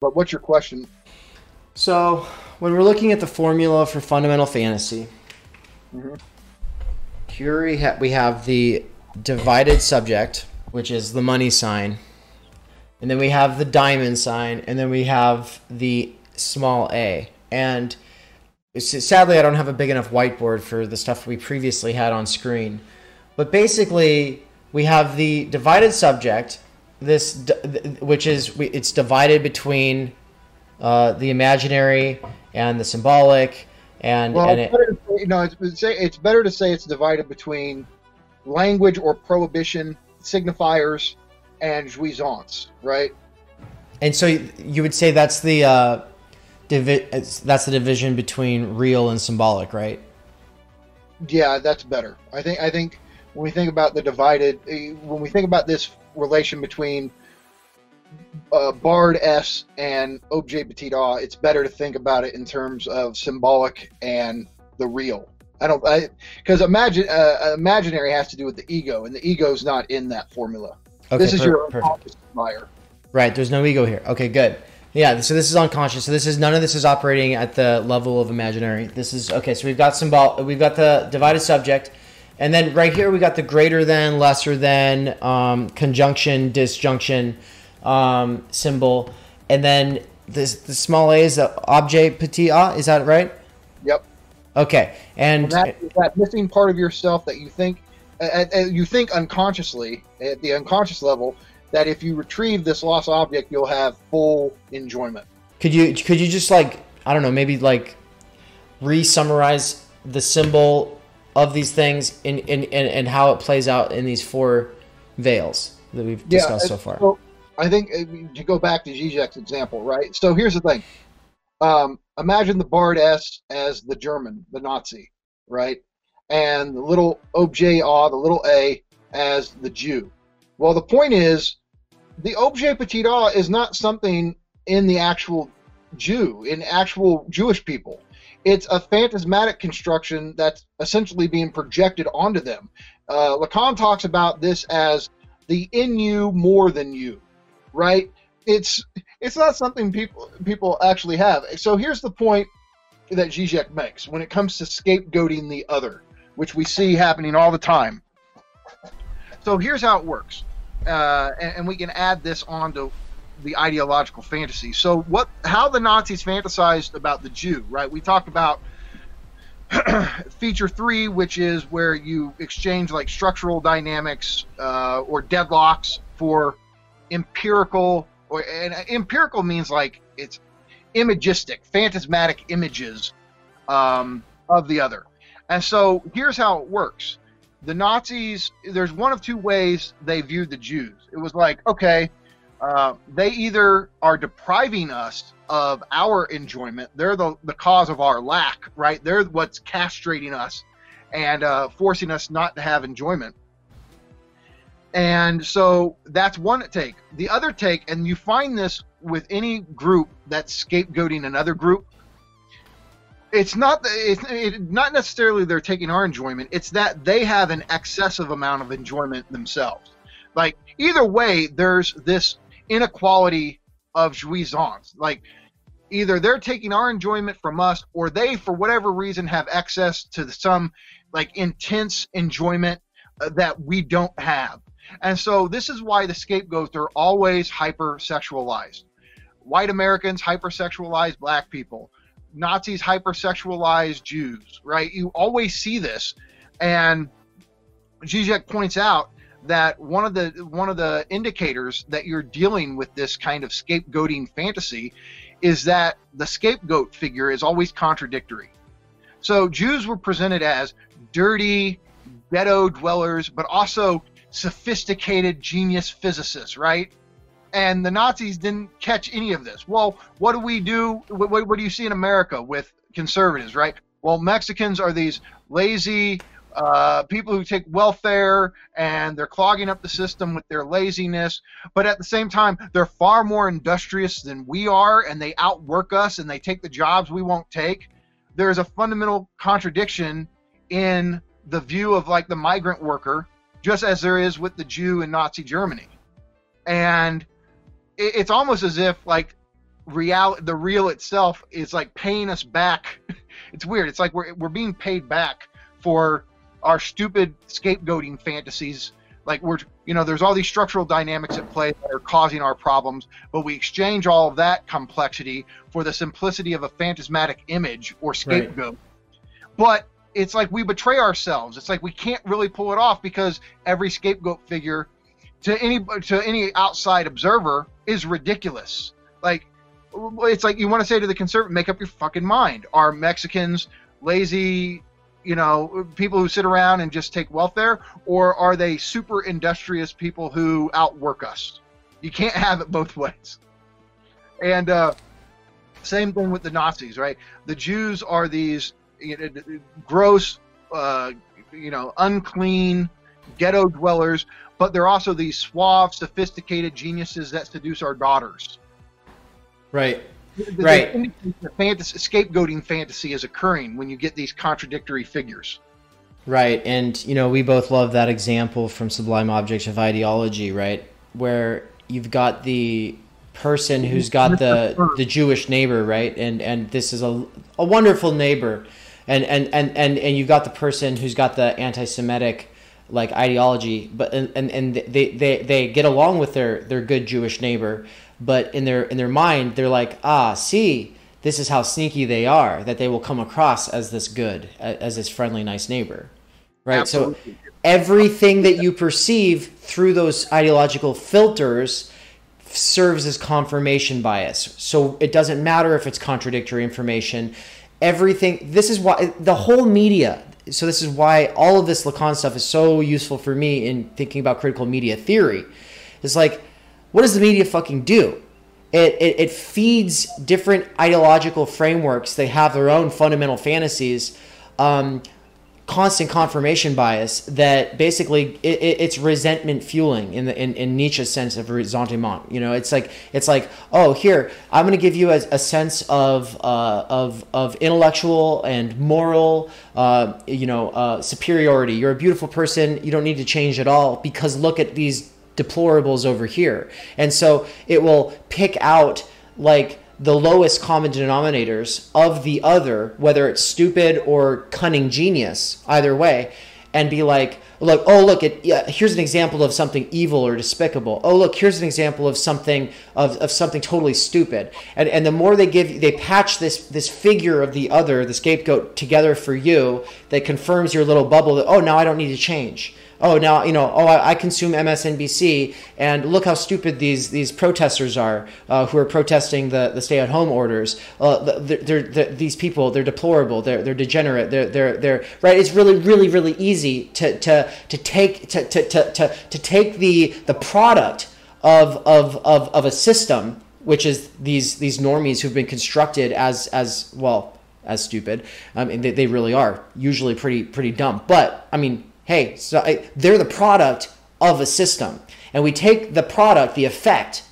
But what's your question? So, when we're looking at the formula for fundamental fantasy, Mhm. here we, ha- we have the divided subject, which is the money sign, and then we have the diamond sign, and then we have the small a. And sadly, I don't have a big enough whiteboard for the stuff we previously had on screen. But basically, we have the divided subject, this which is it's divided between uh, the imaginary and the symbolic, and, Well, and it's it, better to say, it's, it's, better to say it's divided between language or prohibition signifiers and jouissance, right? and so you would say that's the uh, divi- that's the division between real and symbolic, right? Yeah, that's better. I think. I think when we think about the divided, eh, when we think about this relation between uh, barred S and Objet Petit A, it's better to think about it in terms of symbolic and the real. I don't, I because imagine uh, imaginary has to do with the ego, and the ego's not in that formula. Okay, this is per- your perfect. Right, there's no ego here. Okay, good. Yeah, so this is unconscious. So this is none of this is operating at the level of imaginary. This is okay. So we've got symbol. We've got the divided subject, and then right here we got the greater than, lesser than, um, conjunction, disjunction um, symbol, and then this the small a is the objet petit a. Is that right? Yep. Okay, and And that, that missing part of yourself that you think uh, uh, you think unconsciously at the unconscious level that if you retrieve this lost object you'll have full enjoyment Could you could you just like I don't know maybe like re-summarize the symbol of these things in in, in and how it plays out in these four veils that we've discussed so far. so i think to go back to Zizek's example right so here's the thing um, imagine the barred s as the german the nazi right and the little objet a the little a as the jew well the point is the objet petit a is not something in the actual Jew, in actual Jewish people. It's a phantasmatic construction that's essentially being projected onto them. Uh, Lacan talks about this as the in you more than you, right? It's it's not something people people actually have. So here's the point that Zizek makes when it comes to scapegoating the other, which we see happening all the time. So here's how it works uh, and, and we can add this onto the ideological fantasy. So what how the Nazis fantasized about the Jew, right? We talked about feature three, which is where you exchange like structural dynamics uh, or deadlocks for empirical or and empirical means like it's imagistic, phantasmatic images um, of the other. And so here's how it works. The Nazis, there's one of two ways they viewed the Jews. It was like, okay, uh, they either are depriving us of our enjoyment, they're the, the cause of our lack, right? They're what's castrating us and uh, forcing us not to have enjoyment. And so that's one take. The other take, and you find this with any group that's scapegoating another group, it's not it's it, not necessarily they're taking our enjoyment it's that they have an excessive amount of enjoyment themselves like either way there's this inequality of jouissance. Like either they're taking our enjoyment from us or they for whatever reason have access to some like intense enjoyment uh, that we don't have. And so this is why the scapegoats are always hypersexualized. White americans hypersexualize black people. Nazis hypersexualize Jews, right? You always see this, and Zizek points out that one of the one of the indicators that you're dealing with this kind of scapegoating fantasy is that the scapegoat figure is always contradictory. So Jews were presented as dirty ghetto dwellers, but also sophisticated genius physicists, right? and the Nazis didn't catch any of this. Well, what do we do? What, what, do you see in America with conservatives, right? Well, Mexicans are these lazy uh, people who take welfare and they're clogging up the system with their laziness, but at the same time, they're far more industrious than we are and they outwork us and they take the jobs we won't take. There's a fundamental contradiction in the view of like the migrant worker, just as there is with the Jew in Nazi Germany. And it's almost as if like real the real itself is like paying us back. It's weird. It's like we're we're being paid back for our stupid scapegoating fantasies. Like we're you know there's all these structural dynamics at play that are causing our problems, but we exchange all of that complexity for the simplicity of a phantasmatic image or scapegoat. Right. But it's like we betray ourselves. It's like we can't really pull it off because every scapegoat figure to any to any outside observer is ridiculous. Like it's like you want to say to the conservative, make up your fucking mind. Are Mexicans lazy, you know, people who sit around and just take welfare, or are they super industrious people who outwork us? You can't have it both ways. And uh, same thing with the Nazis, right? The Jews are these you know, gross, uh, you know, unclean ghetto dwellers, but they're also these suave, sophisticated geniuses that seduce our daughters. Right. The, right. The fantasy, scapegoating fantasy is occurring when you get these contradictory figures. Right, and you know we both love that example from Sublime Objects of Ideology, right, where you've got the person who's got the the Jewish neighbor, right, and and this is a a wonderful neighbor, and and and and and you've got the person who's got the anti-Semitic like ideology, but and and, and they, they they get along with their their good Jewish neighbor, but in their in their mind they're like ah see this is how sneaky they are that they will come across as this good as this friendly nice neighbor. Right? Absolutely. so everything that you perceive through those ideological filters serves as confirmation bias. So it doesn't matter if it's contradictory information. Everything this is why the whole media so this is why all of this lacan stuff is so useful for me in thinking about critical media theory. It's like what does the media fucking do? It, it, it feeds different ideological frameworks. They have their own fundamental fantasies, um, constant confirmation bias that basically it, it's resentment fueling in the in, in Nietzsche's sense of resentment. You know, it's like it's like oh here I'm going to give you a, a sense of uh, of of intellectual and moral uh, you know uh, superiority. You're a beautiful person. You don't need to change at all because look at these deplorables over here. And so it will pick out like the lowest common denominators of the other, whether it's stupid or cunning genius, either way, and be like, look, oh look, it, yeah, here's an example of something evil or despicable. Oh look, here's an example of something of, of something totally stupid. And and the more they give, they patch this this figure of the other, the scapegoat, together for you, that confirms your little bubble that oh now I don't need to change oh now you know oh I, I, consume MSNBC and look how stupid these these protesters are uh, who are protesting the, the stay at home orders. Uh, they're, they're, they're, these people they're deplorable. They're they're degenerate. They're they're they're right. It's really really really easy to to to take to to to to, take the the product of of of of a system which is these these normies who've been constructed as as well as stupid. I mean, they, they really are usually pretty pretty dumb. But I mean, hey, so I, they're the product of a system. And we take the product, the effect,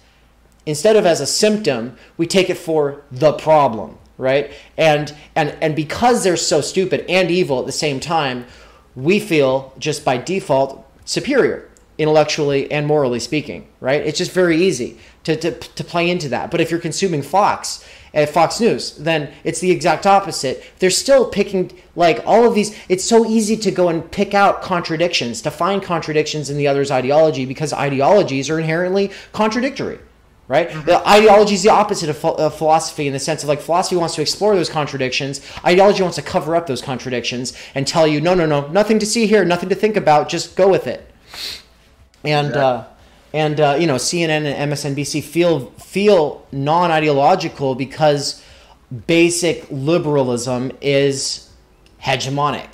instead of as a symptom, we take it for the problem, right? And and and because they're so stupid and evil at the same time, we feel just by default superior intellectually and morally speaking, right? It's just very easy to, to, to play into that. But if you're consuming Fox at Fox News, then it's the exact opposite. They're still picking like all of these. It's so easy to go and pick out contradictions, to find contradictions in the other's ideology because ideologies are inherently contradictory. Right? Mm-hmm. The ideology is the opposite of, of philosophy in the sense of like philosophy wants to explore those contradictions. Ideology wants to cover up those contradictions and tell you, no, no, no, nothing to see here, nothing to think about, just go with it. And exactly. uh, and uh, you know CNN and MSNBC feel feel non-ideological because basic liberalism is hegemonic,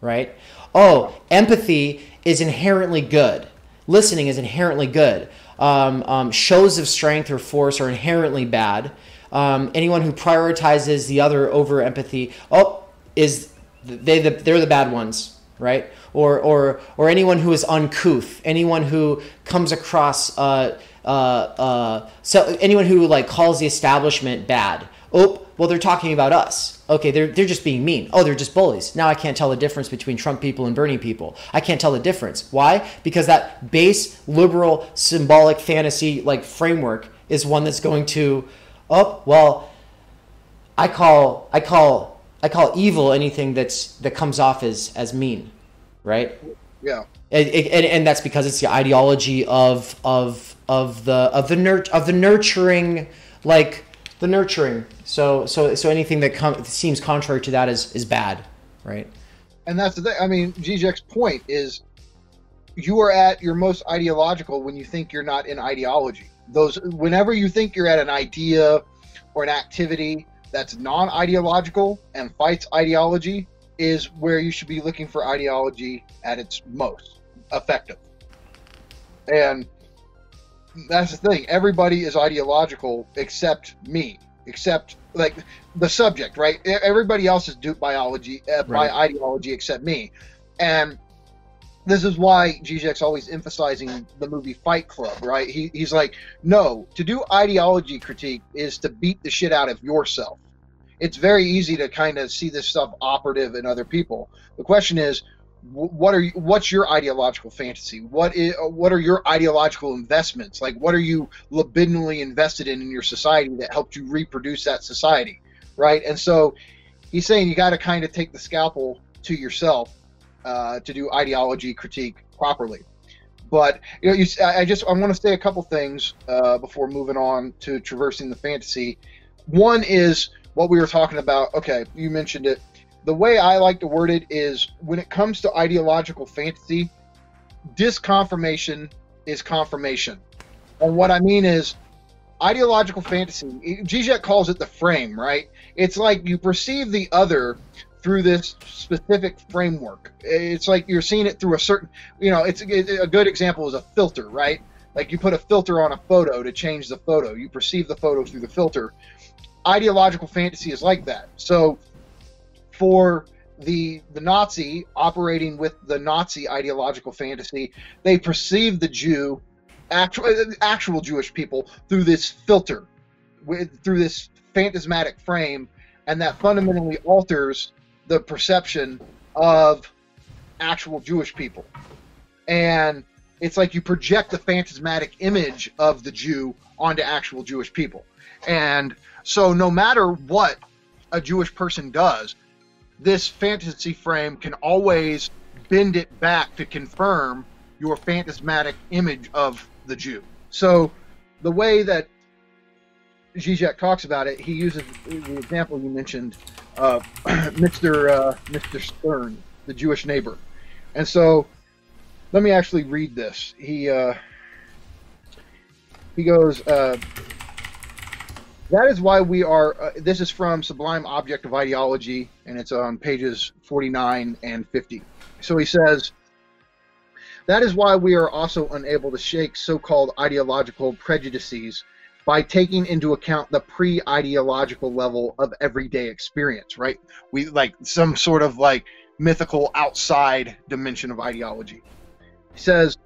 right? Oh, empathy is inherently good. Listening is inherently good. Um, um, shows of strength or force are inherently bad. Um, anyone who prioritizes the other over empathy, oh, is they the, they're the bad ones, right? Or or or anyone who is uncouth, anyone who comes across uh, uh, uh, so anyone who like calls the establishment bad. Oh, well, they're talking about us. Okay, they're they're just being mean. Oh, they're just bullies. Now I can't tell the difference between Trump people and Bernie people. I can't tell the difference. Why? Because that base liberal symbolic fantasy like framework is one that's going to oh well, I call I call I call evil anything that's that comes off as as mean, right? Yeah. And, and, and that's because it's the ideology of of of the of the nurt of the nurturing like the nurturing. So so so anything that com- seems contrary to that is is bad, right? And that's the thing. I mean, Zizek's point is you are at your most ideological when you think you're not in ideology. Those whenever you think you're at an idea or an activity that's non-ideological and fights ideology is where you should be looking for ideology at its most effective. And that's the thing. Everybody is ideological except me, except like the subject, right? Everybody else is duped biology uh, Right. by ideology except me, and this is why Zizek's always emphasizing the movie Fight Club, right? He, he's like, no, to do ideology critique is to beat the shit out of yourself. It's very easy to kind of see this stuff operative in other people. The question is, what are you, what's your ideological fantasy? What is what are your ideological investments? Like, what are you libidinally invested in in your society that helped you reproduce that society, right? And so, he's saying you got to kind of take the scalpel to yourself uh, to do ideology critique properly. But you know, you, I just I want to say a couple things uh, before moving on to traversing the fantasy. One is what we were talking about. Okay, you mentioned it. The way I like to word it is when it comes to ideological fantasy, disconfirmation is confirmation. And what I mean is ideological fantasy. Zizek calls it the frame, right? It's like you perceive the other through this specific framework. It's like you're seeing it through a certain, you know, it's a a good example is a filter, right? Like you put a filter on a photo to change the photo. You perceive the photo through the filter. Ideological fantasy is like that. So for the the Nazi operating with the Nazi ideological fantasy, they perceive the Jew, actual actual Jewish people, through this filter, with through this phantasmatic frame, and that fundamentally alters the perception of actual Jewish people. And it's like you project the phantasmatic image of the Jew onto actual Jewish people. And so no matter what a Jewish person does, this fantasy frame can always bend it back to confirm your phantasmatic image of the Jew. So the way that Zizek talks about it, he uses the example you mentioned, uh, Mr. Uh, Mr. Stern, the Jewish neighbor, and so let me actually read this. He uh, he goes. That is why we are. Uh, this is from Sublime Object of Ideology, and it's on pages 49 and 50. So he says, That is why we are also unable to shake so called ideological prejudices by taking into account the pre ideological level of everyday experience, right? We like some sort of like mythical outside dimension of ideology. He says,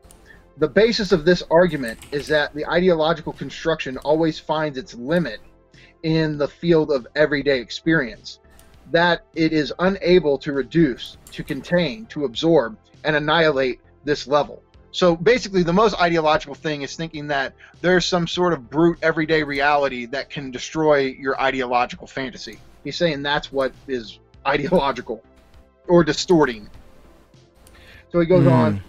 the basis of this argument is that the ideological construction always finds its limit in the field of everyday experience, that it is unable to reduce, to contain, to absorb, and annihilate this level. So basically, the most ideological thing is thinking that there's some sort of brute everyday reality that can destroy your ideological fantasy. He's saying that's what is ideological or distorting. So he goes Hmm. on.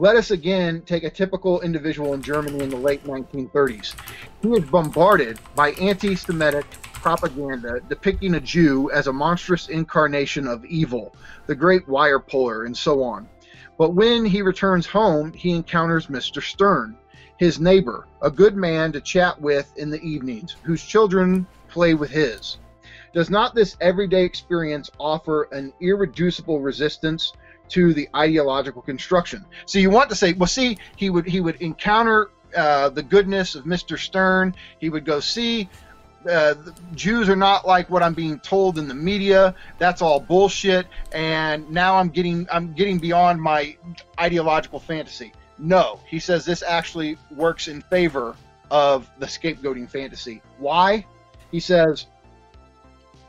Let us again take a typical individual in Germany in the late 1930s. He is bombarded by anti Semitic propaganda depicting a Jew as a monstrous incarnation of evil, the great wire puller, and so on. But when he returns home, he encounters Mr. Stern, his neighbor, a good man to chat with in the evenings, whose children play with his. Does not this everyday experience offer an irreducible resistance to the ideological construction? So you want to say, well, see, he would he would encounter uh, the goodness of Mr. Stern. He would go see. Uh, Jews are not like what I'm being told in the media. That's all bullshit. And now I'm getting I'm getting beyond my ideological fantasy. No, he says this actually works in favor of the scapegoating fantasy. Why? He says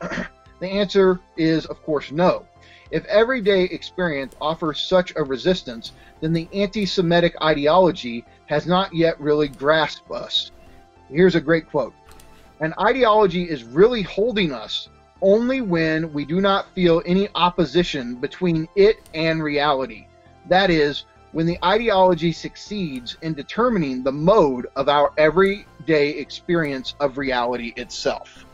the answer is, of course, no. If everyday experience offers such a resistance, then the anti Semitic ideology has not yet really grasped us. Here's a great quote An ideology is really holding us only when we do not feel any opposition between it and reality. That is, when the ideology succeeds in determining the mode of our everyday experience of reality itself.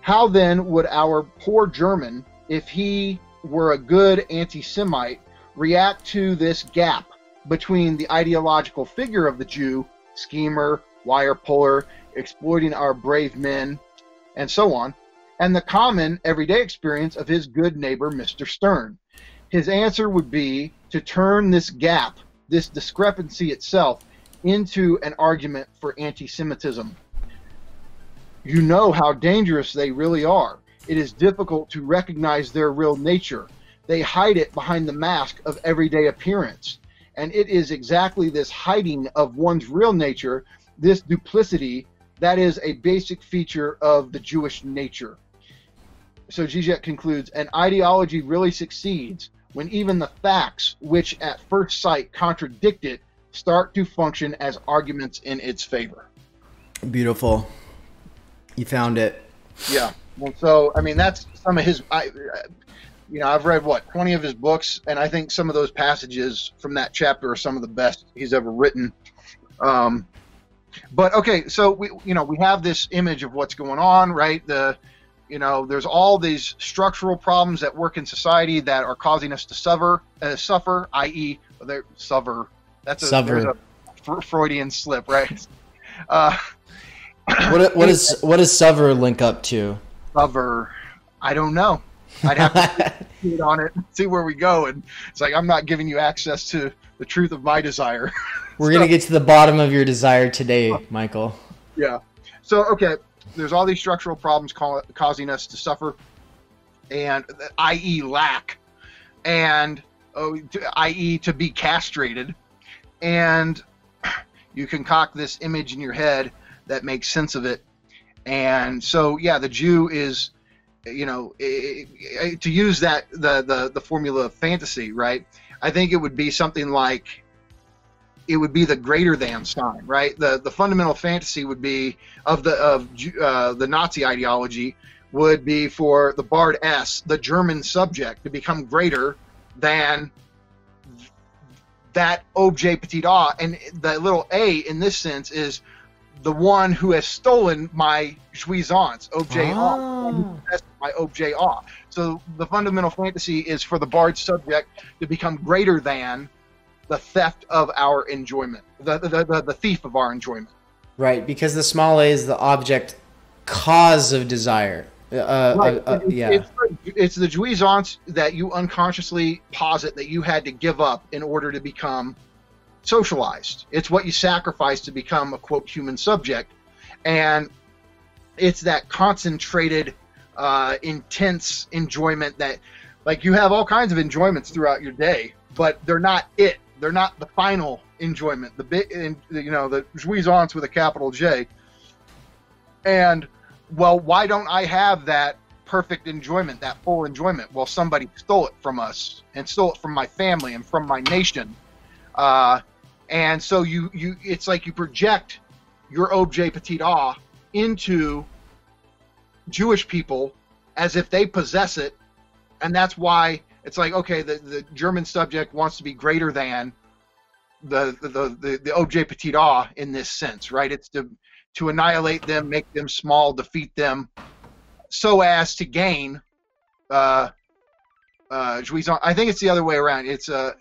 How then would our poor German, if he were a good anti Semite, react to this gap between the ideological figure of the Jew, schemer, wire puller, exploiting our brave men, and so on, and the common everyday experience of his good neighbor, Mr. Stern? His answer would be to turn this gap, this discrepancy itself, into an argument for anti Semitism. You know how dangerous they really are. It is difficult to recognize their real nature. They hide it behind the mask of everyday appearance. And it is exactly this hiding of one's real nature, this duplicity, that is a basic feature of the Jewish nature. So Zizek concludes an ideology really succeeds when even the facts, which at first sight contradict it, start to function as arguments in its favor. Beautiful. You found it. Yeah. Well, so I mean, that's some of his. I, you know, I've read what twenty of his books, and I think some of those passages from that chapter are some of the best he's ever written. Um, but okay, so we, you know, we have this image of what's going on, right? The you know, there's all these structural problems that work in society that are causing us to suffer, uh, suffer, i.e., suffer. That's a, Suffer. a Freudian slip, right? Uh, What what is what does suffer link up to? Suffer. I don't know. I'd have to see it on it, see where we go, and it's like I'm not giving you access to the truth of my desire. We're gonna get to the bottom of your desire today, Michael. Yeah. So okay, there's all these structural problems ca- causing us to suffer, and i.e. lack, and oh, i.e. to be castrated, and you concoct this image in your head that makes sense of it, and so yeah, the Jew is, you know, i- i- to use that the the the formula of fantasy, right? I think it would be something like it would be the greater than sign, right? The the fundamental fantasy would be of the of uh, the Nazi ideology would be for the barred S, the German subject, to become greater than that objet petit a, and the little a in this sense is the one who has stolen my jouissance, objet a, Oh. my objet a. So the fundamental fantasy is for the barred subject to become greater than the theft of our enjoyment, the the, the, the thief of our enjoyment. Right, because the small a is the object cause of desire. Uh, uh, Right. uh, It's- yeah. It's, it's the jouissance that you unconsciously posit that you had to give up in order to become socialized. It's what you sacrifice to become a quote human subject, and it's that concentrated, uh, intense enjoyment that, like, you have all kinds of enjoyments throughout your day, but they're not it. They're not the final enjoyment. The in- you know, the jouissance with a capital J. And well, why don't I have that perfect enjoyment, that full enjoyment? Well, somebody stole it from us and stole it from my family and from my nation. Uh, and so you, you, it's like you project your objet petit a into Jewish people as if they possess it, and that's why it's like okay, the, the German subject wants to be greater than the the the, the, objet petit a in this sense, right? It's to to annihilate them, make them small, defeat them, so as to gain uh, uh. I think it's the other way around. It's uh,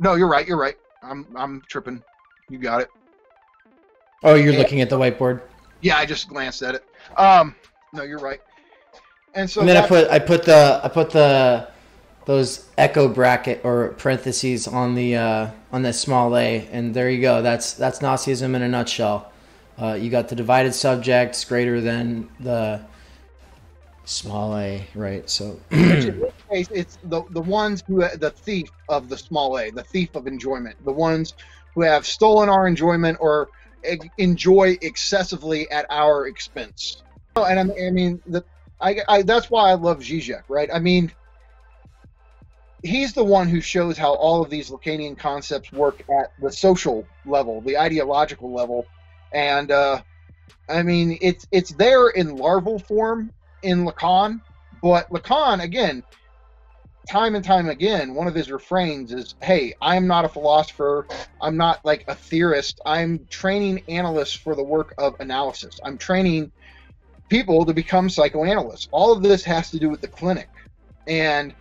no, you're right. You're right. I'm I'm tripping. You got it. Oh, you're looking at the whiteboard. Yeah, I just glanced at it. Um, no, you're right. And so and then I put I put the I put the those echo bracket or parentheses on the uh, on the small a, and there you go. That's that's Nazism in a nutshell. Uh, you got the divided subjects greater than the small a, right? So which in this case, it's the the ones who the thief of the small a, the thief of enjoyment, the ones who have stolen our enjoyment or enjoy excessively at our expense. Oh, And I, I mean, the, I, I that's why I love Zizek, right? I mean, he's the one who shows how all of these Lacanian concepts work at the social level, the ideological level, and uh, I mean, it's it's there in larval form in Lacan, but Lacan again, time and time again, one of his refrains is, "Hey, I'm not a philosopher. I'm not like a theorist. I'm training analysts for the work of analysis. I'm training people to become psychoanalysts. All of this has to do with the clinic." And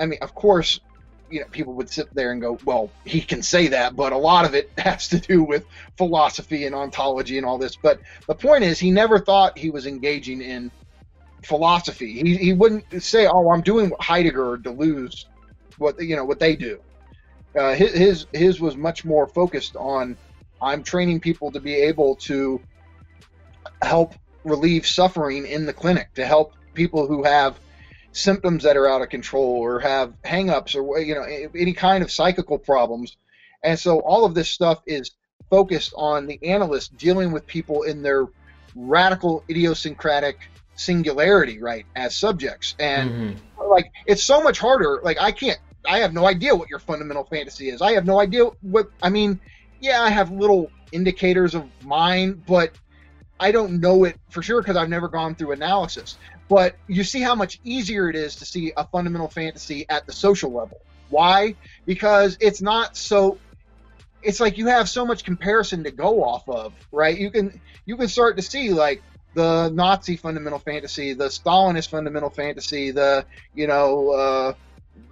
I mean, of course, you know, people would sit there and go, well, he can say that, but a lot of it has to do with philosophy and ontology and all this. But the point is, he never thought he was engaging in philosophy. He, he wouldn't say, oh, I'm doing Heidegger or Deleuze, what you know, what they do. Uh, his, his his was much more focused on, I'm training people to be able to help relieve suffering in the clinic, to help people who have symptoms that are out of control or have hangups or you know any kind of psychical problems and so all of this stuff is focused on the analyst dealing with people in their radical idiosyncratic singularity right as subjects and mm-hmm. like it's so much harder like i can't i have no idea what your fundamental fantasy is i have no idea what i mean yeah i have little indicators of mine but I don't know it for sure because I've never gone through analysis. But you see how much easier it is to see a fundamental fantasy at the social level. Why? Because it's not so it's like you have so much comparison to go off of, right? You can you can start to see like the Nazi fundamental fantasy, the Stalinist fundamental fantasy, the you know uh,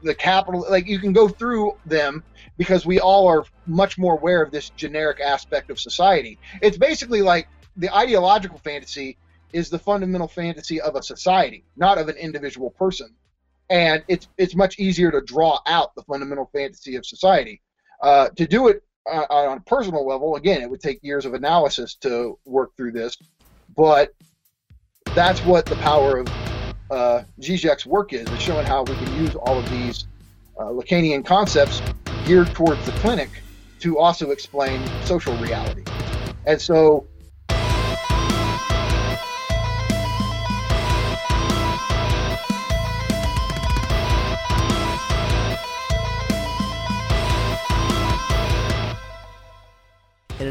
the capital. Like you can go through them because we all are much more aware of this generic aspect of society. It's basically like the ideological fantasy is the fundamental fantasy of a society, not of an individual person. And it's it's much easier to draw out the fundamental fantasy of society. Uh, to do it uh, on a personal level, again, it would take years of analysis to work through this. But that's what the power of uh, Zizek's work is, is showing how we can use all of these uh, Lacanian concepts geared towards the clinic to also explain social reality. And so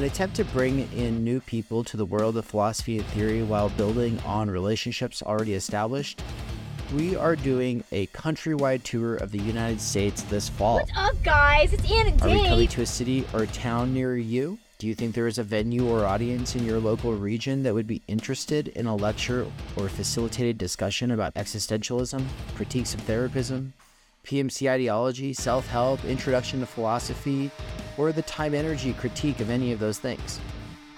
attempt to bring in new people to the world of philosophy and theory while building on relationships already established, we are doing a countrywide tour of the United States this fall. What's up, guys? It's Anna Are we coming to a city or a town near you? Do you think there is a venue or audience in your local region that would be interested in a lecture or facilitated discussion about existentialism, critiques of therapism, PMC ideology, self help, introduction to philosophy, or the time energy critique of any of those things.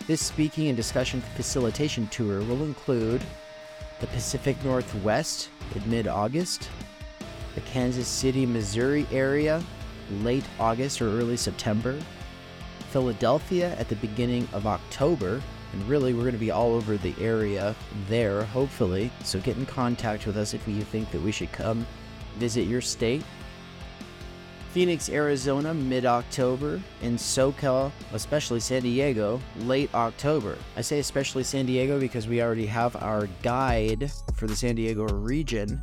This speaking and discussion facilitation tour will include the Pacific Northwest in mid August, the Kansas City, Missouri area late August or early September, Philadelphia at the beginning of October, and really we're going to be all over the area there, hopefully. So get in contact with us if you think that we should come visit your state Phoenix, Arizona, mid October, in SoCal, especially San Diego, late October. I say especially San Diego because we already have our guide for the San Diego region.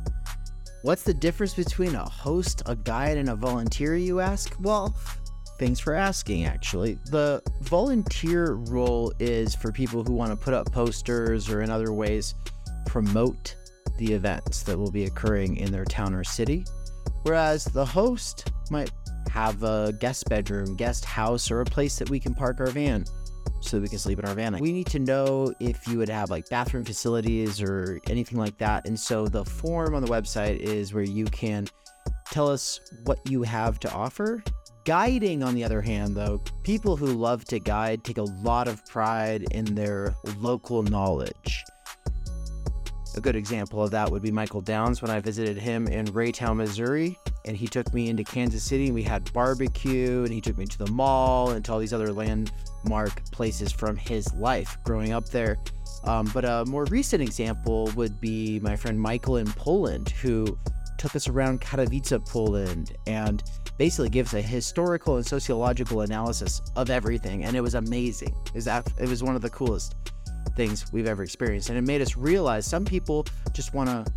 What's the difference between a host, a guide, and a volunteer, you ask? Well, thanks for asking, actually. The volunteer role is for people who want to put up posters or in other ways promote the events that will be occurring in their town or city. Whereas the host might have a guest bedroom, guest house, or a place that we can park our van so we can sleep in our van. We need to know if you would have like bathroom facilities or anything like that. And so the form on the website is where you can tell us what you have to offer. Guiding, on the other hand, though, people who love to guide take a lot of pride in their local knowledge. A good example of that would be Michael Downs when I visited him in Raytown, Missouri. And he took me into Kansas City and we had barbecue and he took me to the mall and to all these other landmark places from his life growing up there. Um, but a more recent example would be my friend Michael in Poland, who took us around Katowice, Poland, and basically gives a historical and sociological analysis of everything. And it was amazing. It was, it was one of the coolest things we've ever experienced. And it made us realize some people just want to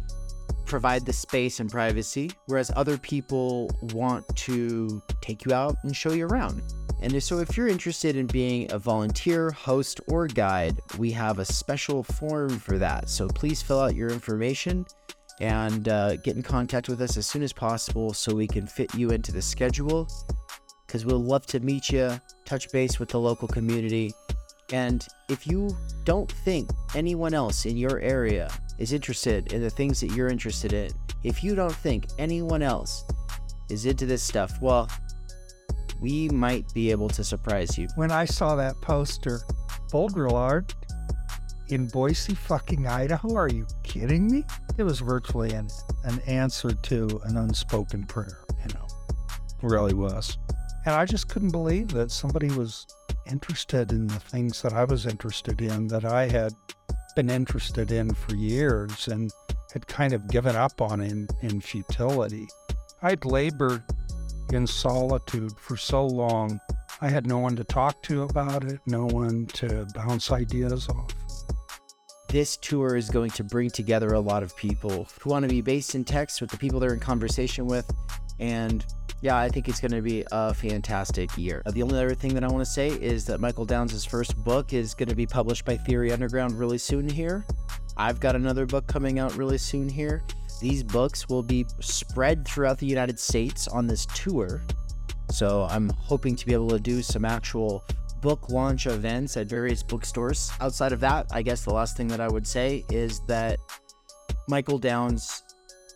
provide the space and privacy, whereas other people want to take you out and show you around. And so, if you're interested in being a volunteer, host, or guide, we have a special form for that. So, please fill out your information and uh, get in contact with us as soon as possible so we can fit you into the schedule. Because we'll love to meet you, touch base with the local community. And if you don't think anyone else in your area is interested in the things that you're interested in, if you don't think anyone else is into this stuff, well, we might be able to surprise you. When I saw that poster, Grill Art in Boise, fucking Idaho, are you kidding me? It was virtually an, an answer to an unspoken prayer, you know, really was. And I just couldn't believe that somebody was interested in the things that I was interested in, that I had been interested in for years and had kind of given up on in, in futility. I'd labored in solitude for so long. I had no one to talk to about it, no one to bounce ideas off. This tour is going to bring together a lot of people who want to be based in Texas with the people they're in conversation with. And yeah, I think it's going to be a fantastic year. Uh, the only other thing that I want to say is that Michael Downs' first book is going to be published by Theory Underground really soon here. I've got another book coming out really soon here. These books will be spread throughout the United States on this tour. So I'm hoping to be able to do some actual book launch events at various bookstores. Outside of that, I guess the last thing that I would say is that Michael Downs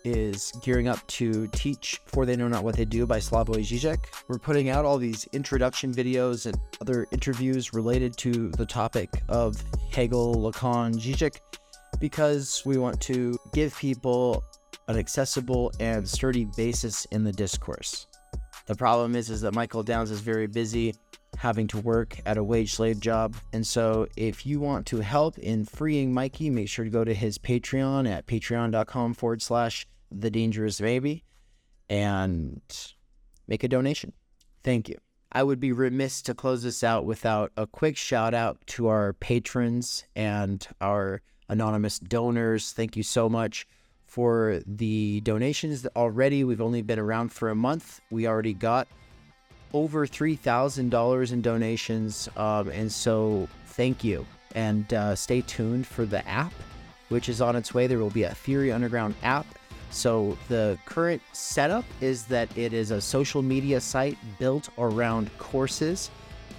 is gearing up to teach For They Know Not What They Do by Slavoj Žižek. We're putting out all these introduction videos and other interviews related to the topic of Hegel, Lacan, Žižek because we want to give people an accessible and sturdy basis in the discourse. The problem is, is that Michael Downs is very busy having to work at a wage slave job. And so if you want to help in freeing Mikey, make sure to go to his Patreon at patreon.com forward slash the dangerous maybe and make a donation. Thank you. I would be remiss to close this out without a quick shout out to our patrons and our anonymous donors. Thank you so much for the donations already. We've only been around for a month. We already got over $3,000 in donations. Um, and so thank you. And uh, stay tuned for the app, which is on its way. There will be a Theory Underground app. So the current setup is that it is a social media site built around courses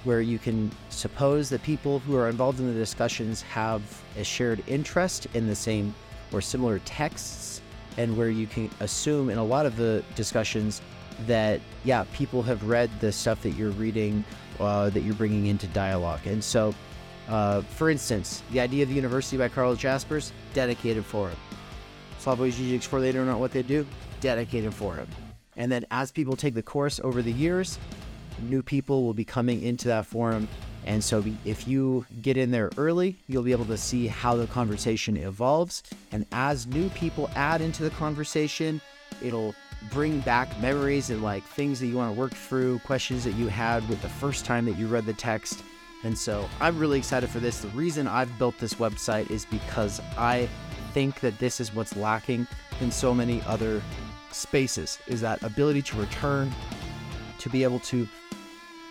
where you can suppose that people who are involved in the discussions have a shared interest in the same or similar texts, and where you can assume in a lot of the discussions that, yeah, people have read the stuff that you're reading, uh, that you're bringing into dialogue. And so, uh, for instance, the idea of the university by Carl Jaspers, dedicated for him. Slavoj Žižek's For They Don't Know What They Do, dedicated for him. And then as people take the course over the years, new people will be coming into that forum. And so if you get in there early, you'll be able to see how the conversation evolves. And as new people add into the conversation, it'll bring back memories and like things that you want to work through, questions that you had with the first time that you read the text. And so I'm really excited for this. The reason I've built this website is because I think that this is what's lacking in so many other spaces is that ability to return, to be able to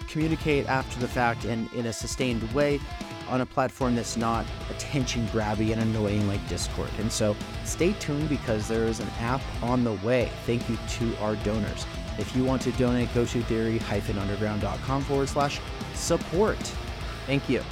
communicate after the fact and in a sustained way on a platform that's not attention grabby and annoying like Discord. And so stay tuned because there is an app on the way. Thank you to our donors. If you want to donate, go to theory-underground.com forward slash support. Thank you.